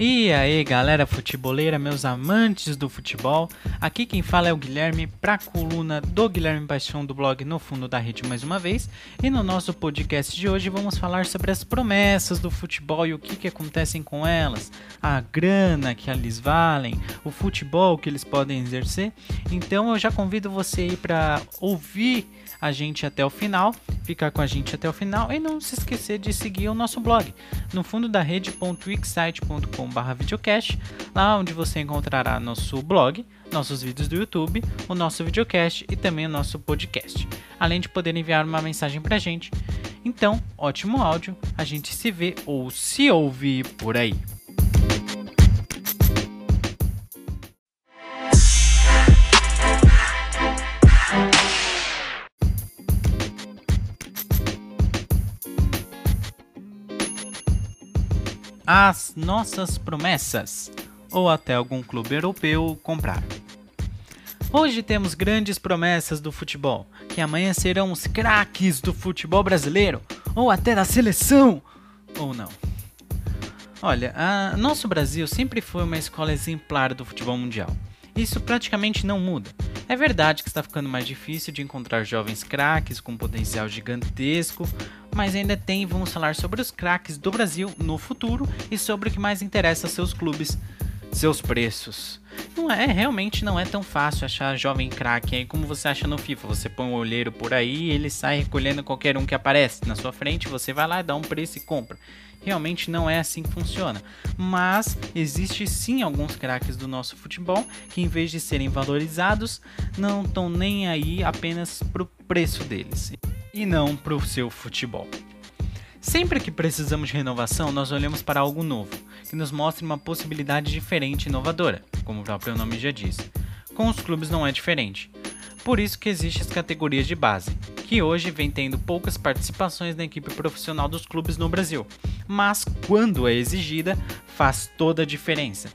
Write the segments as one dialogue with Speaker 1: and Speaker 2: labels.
Speaker 1: E aí galera futeboleira, meus amantes do futebol, aqui quem fala é o Guilherme para a coluna do Guilherme Paixão do blog No Fundo da Rede mais uma vez. E no nosso podcast de hoje vamos falar sobre as promessas do futebol e o que, que acontecem com elas, a grana que eles valem, o futebol que eles podem exercer. Então eu já convido você aí para ouvir a gente até o final, ficar com a gente até o final e não se esquecer de seguir o nosso blog no fundo da rede.wixsite.com.br videocast, lá onde você encontrará nosso blog, nossos vídeos do YouTube, o nosso videocast e também o nosso podcast, além de poder enviar uma mensagem pra gente. Então, ótimo áudio, a gente se vê ou se ouve por aí. As nossas promessas, ou até algum clube europeu comprar. Hoje temos grandes promessas do futebol, que amanhã serão os craques do futebol brasileiro, ou até da seleção, ou não. Olha, a nosso Brasil sempre foi uma escola exemplar do futebol mundial. Isso praticamente não muda. É verdade que está ficando mais difícil de encontrar jovens craques com potencial gigantesco, mas ainda tem, vamos falar sobre os craques do Brasil no futuro e sobre o que mais interessa a seus clubes, seus preços. Não é, realmente não é tão fácil achar jovem craque aí como você acha no FIFA. Você põe um olheiro por aí e ele sai recolhendo qualquer um que aparece na sua frente, você vai lá, dá um preço e compra realmente não é assim que funciona. Mas existe sim alguns craques do nosso futebol que em vez de serem valorizados, não estão nem aí apenas pro preço deles e não pro seu futebol. Sempre que precisamos de renovação, nós olhamos para algo novo, que nos mostre uma possibilidade diferente e inovadora, como o próprio nome já diz. Com os clubes não é diferente. Por isso que existem as categorias de base, que hoje vem tendo poucas participações na equipe profissional dos clubes no Brasil, mas quando é exigida, faz toda a diferença.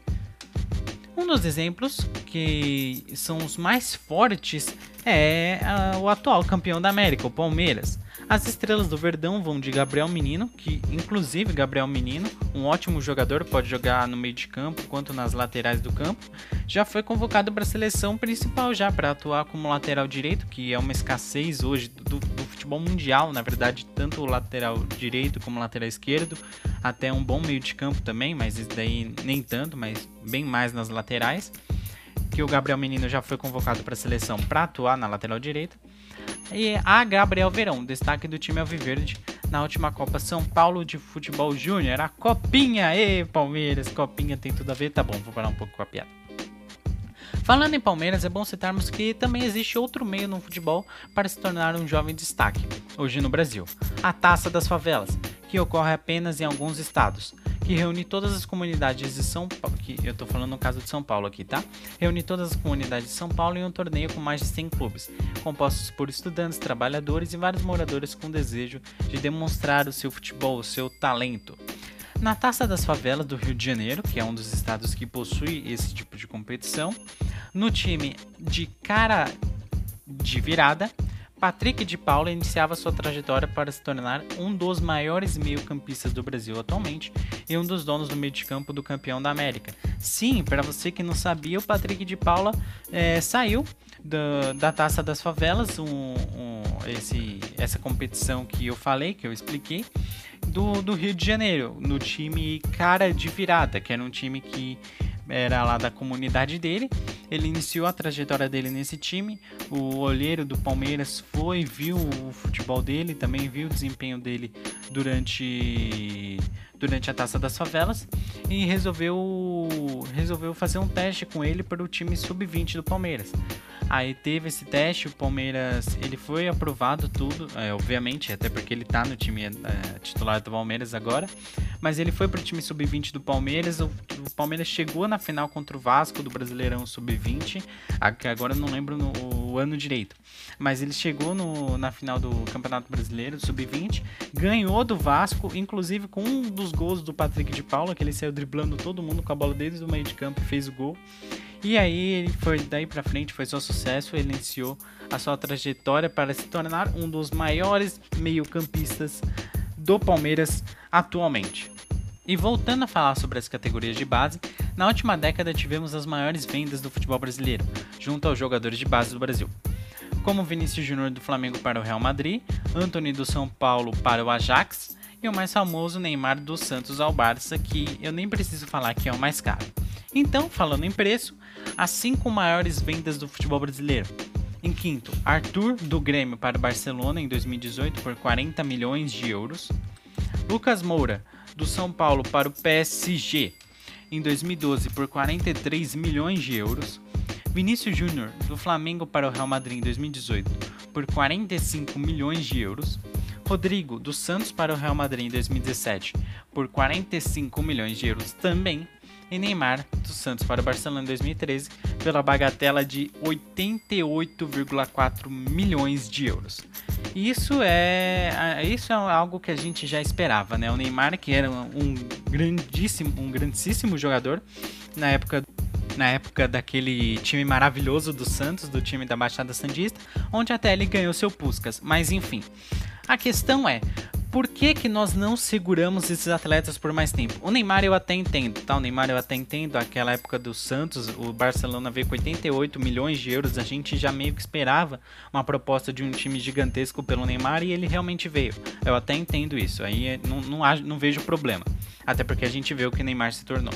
Speaker 1: Um dos exemplos que são os mais fortes é uh, o atual campeão da América, o Palmeiras. As estrelas do Verdão vão de Gabriel Menino, que inclusive Gabriel Menino, um ótimo jogador, pode jogar no meio de campo quanto nas laterais do campo, já foi convocado para a seleção principal já para atuar como lateral direito, que é uma escassez hoje do, do futebol mundial, na verdade, tanto o lateral direito como o lateral esquerdo, até um bom meio de campo também, mas isso daí nem tanto, mas bem mais nas laterais. Que o Gabriel Menino já foi convocado para a seleção para atuar na lateral direita. E a Gabriel Verão, destaque do time Alviverde na última Copa São Paulo de Futebol Júnior, a Copinha. E Palmeiras, Copinha tem tudo a ver. Tá bom, vou parar um pouco com a piada. Falando em Palmeiras, é bom citarmos que também existe outro meio no futebol para se tornar um jovem destaque, hoje no Brasil: a Taça das Favelas, que ocorre apenas em alguns estados que reúne todas as comunidades de São Paulo, que eu tô falando no caso de São Paulo aqui, tá? Reúne todas as comunidades de São Paulo em um torneio com mais de 100 clubes, compostos por estudantes, trabalhadores e vários moradores com desejo de demonstrar o seu futebol, o seu talento. Na Taça das Favelas do Rio de Janeiro, que é um dos estados que possui esse tipo de competição, no time de cara de virada, Patrick de Paula iniciava sua trajetória para se tornar um dos maiores meio-campistas do Brasil atualmente e um dos donos do meio de campo do campeão da América. Sim, para você que não sabia, o Patrick de Paula é, saiu da, da Taça das Favelas, um, um, esse, essa competição que eu falei, que eu expliquei, do, do Rio de Janeiro, no time Cara de Virada, que era um time que era lá da comunidade dele. Ele iniciou a trajetória dele nesse time. O olheiro do Palmeiras foi, viu o futebol dele, também viu o desempenho dele durante durante a Taça das Favelas e resolveu resolveu fazer um teste com ele para o time sub-20 do Palmeiras. Aí teve esse teste, o Palmeiras ele foi aprovado tudo, é, obviamente, até porque ele tá no time é, titular do Palmeiras agora, mas ele foi pro time sub-20 do Palmeiras, o, o, Palmeiras chegou na final contra o Vasco do Brasileirão sub-20, que agora eu não lembro no, o ano direito, mas ele chegou no, na final do Campeonato Brasileiro sub-20, ganhou do Vasco, inclusive com um dos gols do Patrick de Paula, que ele saiu driblando todo mundo com a bola desde o meio de campo e fez o gol. E aí ele foi daí para frente foi só sucesso, ele iniciou a sua trajetória para se tornar um dos maiores meio-campistas do Palmeiras atualmente. E voltando a falar sobre as categorias de base, na última década tivemos as maiores vendas do futebol brasileiro, junto aos jogadores de base do Brasil. Como Vinícius Júnior do Flamengo para o Real Madrid, Anthony do São Paulo para o Ajax e o mais famoso Neymar do Santos ao Barça, que eu nem preciso falar que é o mais caro. Então, falando em preço, as cinco maiores vendas do futebol brasileiro. Em quinto, Arthur do Grêmio para o Barcelona em 2018 por 40 milhões de euros. Lucas Moura do São Paulo para o PSG em 2012 por 43 milhões de euros. Vinícius Júnior do Flamengo para o Real Madrid em 2018 por 45 milhões de euros. Rodrigo do Santos para o Real Madrid em 2017 por 45 milhões de euros também. E Neymar do Santos para o Barcelona em 2013 pela bagatela de 88,4 milhões de euros. Isso é, isso é algo que a gente já esperava, né? O Neymar, que era um grandíssimo, um grandíssimo jogador na época na época daquele time maravilhoso do Santos, do time da Baixada Sandista, onde até ele ganhou seu Puscas. Mas enfim, a questão é, por que, que nós não seguramos esses atletas por mais tempo? O Neymar eu até entendo, tá? O Neymar eu até entendo. Aquela época do Santos, o Barcelona veio com 88 milhões de euros. A gente já meio que esperava uma proposta de um time gigantesco pelo Neymar e ele realmente veio. Eu até entendo isso. Aí é, não, não, não vejo problema. Até porque a gente vê o que o Neymar se tornou.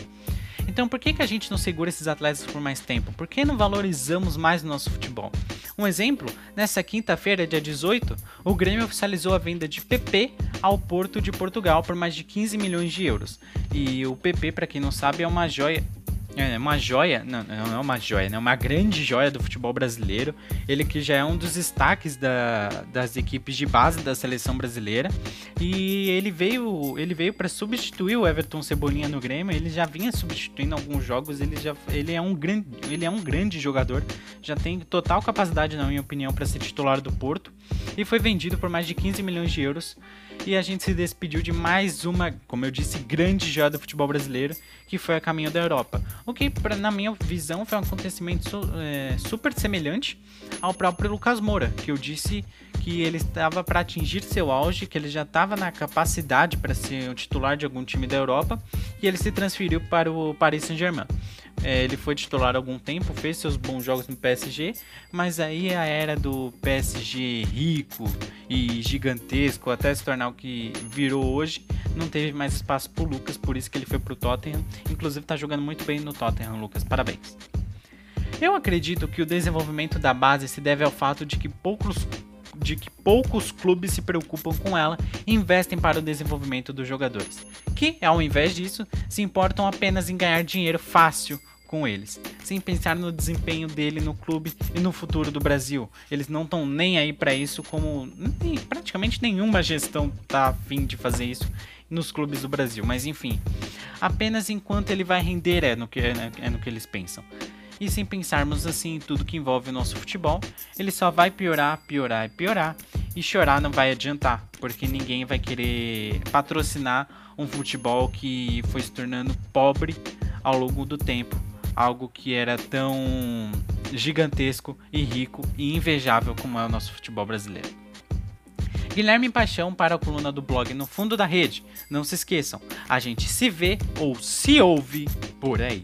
Speaker 1: Então por que, que a gente não segura esses atletas por mais tempo? Por que não valorizamos mais o nosso futebol? Um exemplo, nessa quinta-feira, dia 18, o Grêmio oficializou a venda de PP ao Porto de Portugal por mais de 15 milhões de euros. E o PP, para quem não sabe, é uma joia é, é uma joia, não, não é uma joia, né? Uma grande joia do futebol brasileiro. Ele que já é um dos destaques da, das equipes de base da seleção brasileira. E ele veio, ele veio para substituir o Everton Cebolinha no Grêmio. Ele já vinha substituindo alguns jogos. Ele já, ele é um grande, ele é um grande jogador. Já tem total capacidade, na minha opinião, para ser titular do Porto. E foi vendido por mais de 15 milhões de euros e a gente se despediu de mais uma, como eu disse, grande joia do futebol brasileiro, que foi a caminho da Europa. O que, pra, na minha visão, foi um acontecimento su, é, super semelhante ao próprio Lucas Moura, que eu disse que ele estava para atingir seu auge, que ele já estava na capacidade para ser o titular de algum time da Europa, e ele se transferiu para o Paris Saint-Germain. É, ele foi titular há algum tempo, fez seus bons jogos no PSG, mas aí a era do PSG rico e gigantesco, até se tornar o que virou hoje, não teve mais espaço para o Lucas, por isso que ele foi para o Tottenham. Inclusive está jogando muito bem no Tottenham, Lucas, parabéns. Eu acredito que o desenvolvimento da base se deve ao fato de que poucos de que poucos clubes se preocupam com ela e investem para o desenvolvimento dos jogadores, que, ao invés disso, se importam apenas em ganhar dinheiro fácil com eles, sem pensar no desempenho dele no clube e no futuro do Brasil. Eles não estão nem aí para isso, como nem, praticamente nenhuma gestão tá afim de fazer isso nos clubes do Brasil. Mas enfim, apenas enquanto ele vai render é no que, é, é no que eles pensam. E sem pensarmos assim em tudo que envolve o nosso futebol, ele só vai piorar, piorar e piorar. E chorar não vai adiantar, porque ninguém vai querer patrocinar um futebol que foi se tornando pobre ao longo do tempo. Algo que era tão gigantesco e rico e invejável como é o nosso futebol brasileiro. Guilherme Paixão para a coluna do blog No Fundo da Rede. Não se esqueçam, a gente se vê ou se ouve por aí.